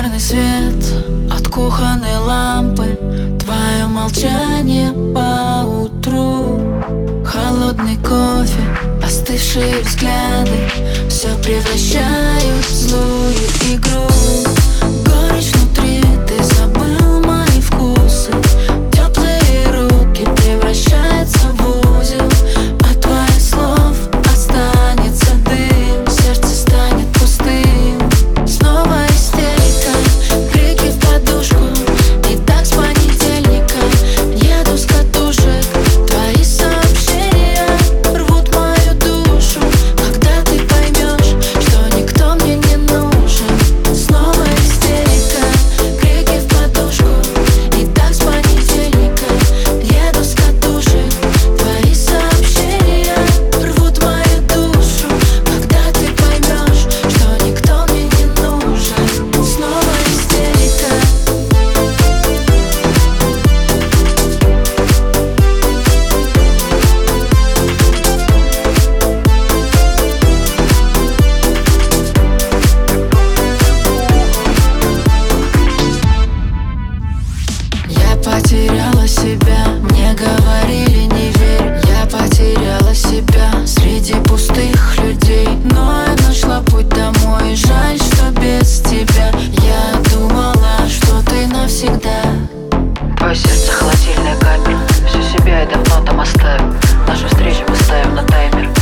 Янтарный свет от кухонной лампы. Твое молчание по утру Холодный кофе, остывшие взгляды потеряла себя. Мне говорили не верь Я потеряла себя. Среди пустых людей Но я нашла путь домой. Жаль, что без тебя. Я думала, что ты навсегда. Твое сердце холодильная камера Всю себя я давно там оставил. Нашу встречу мы ставим на таймер.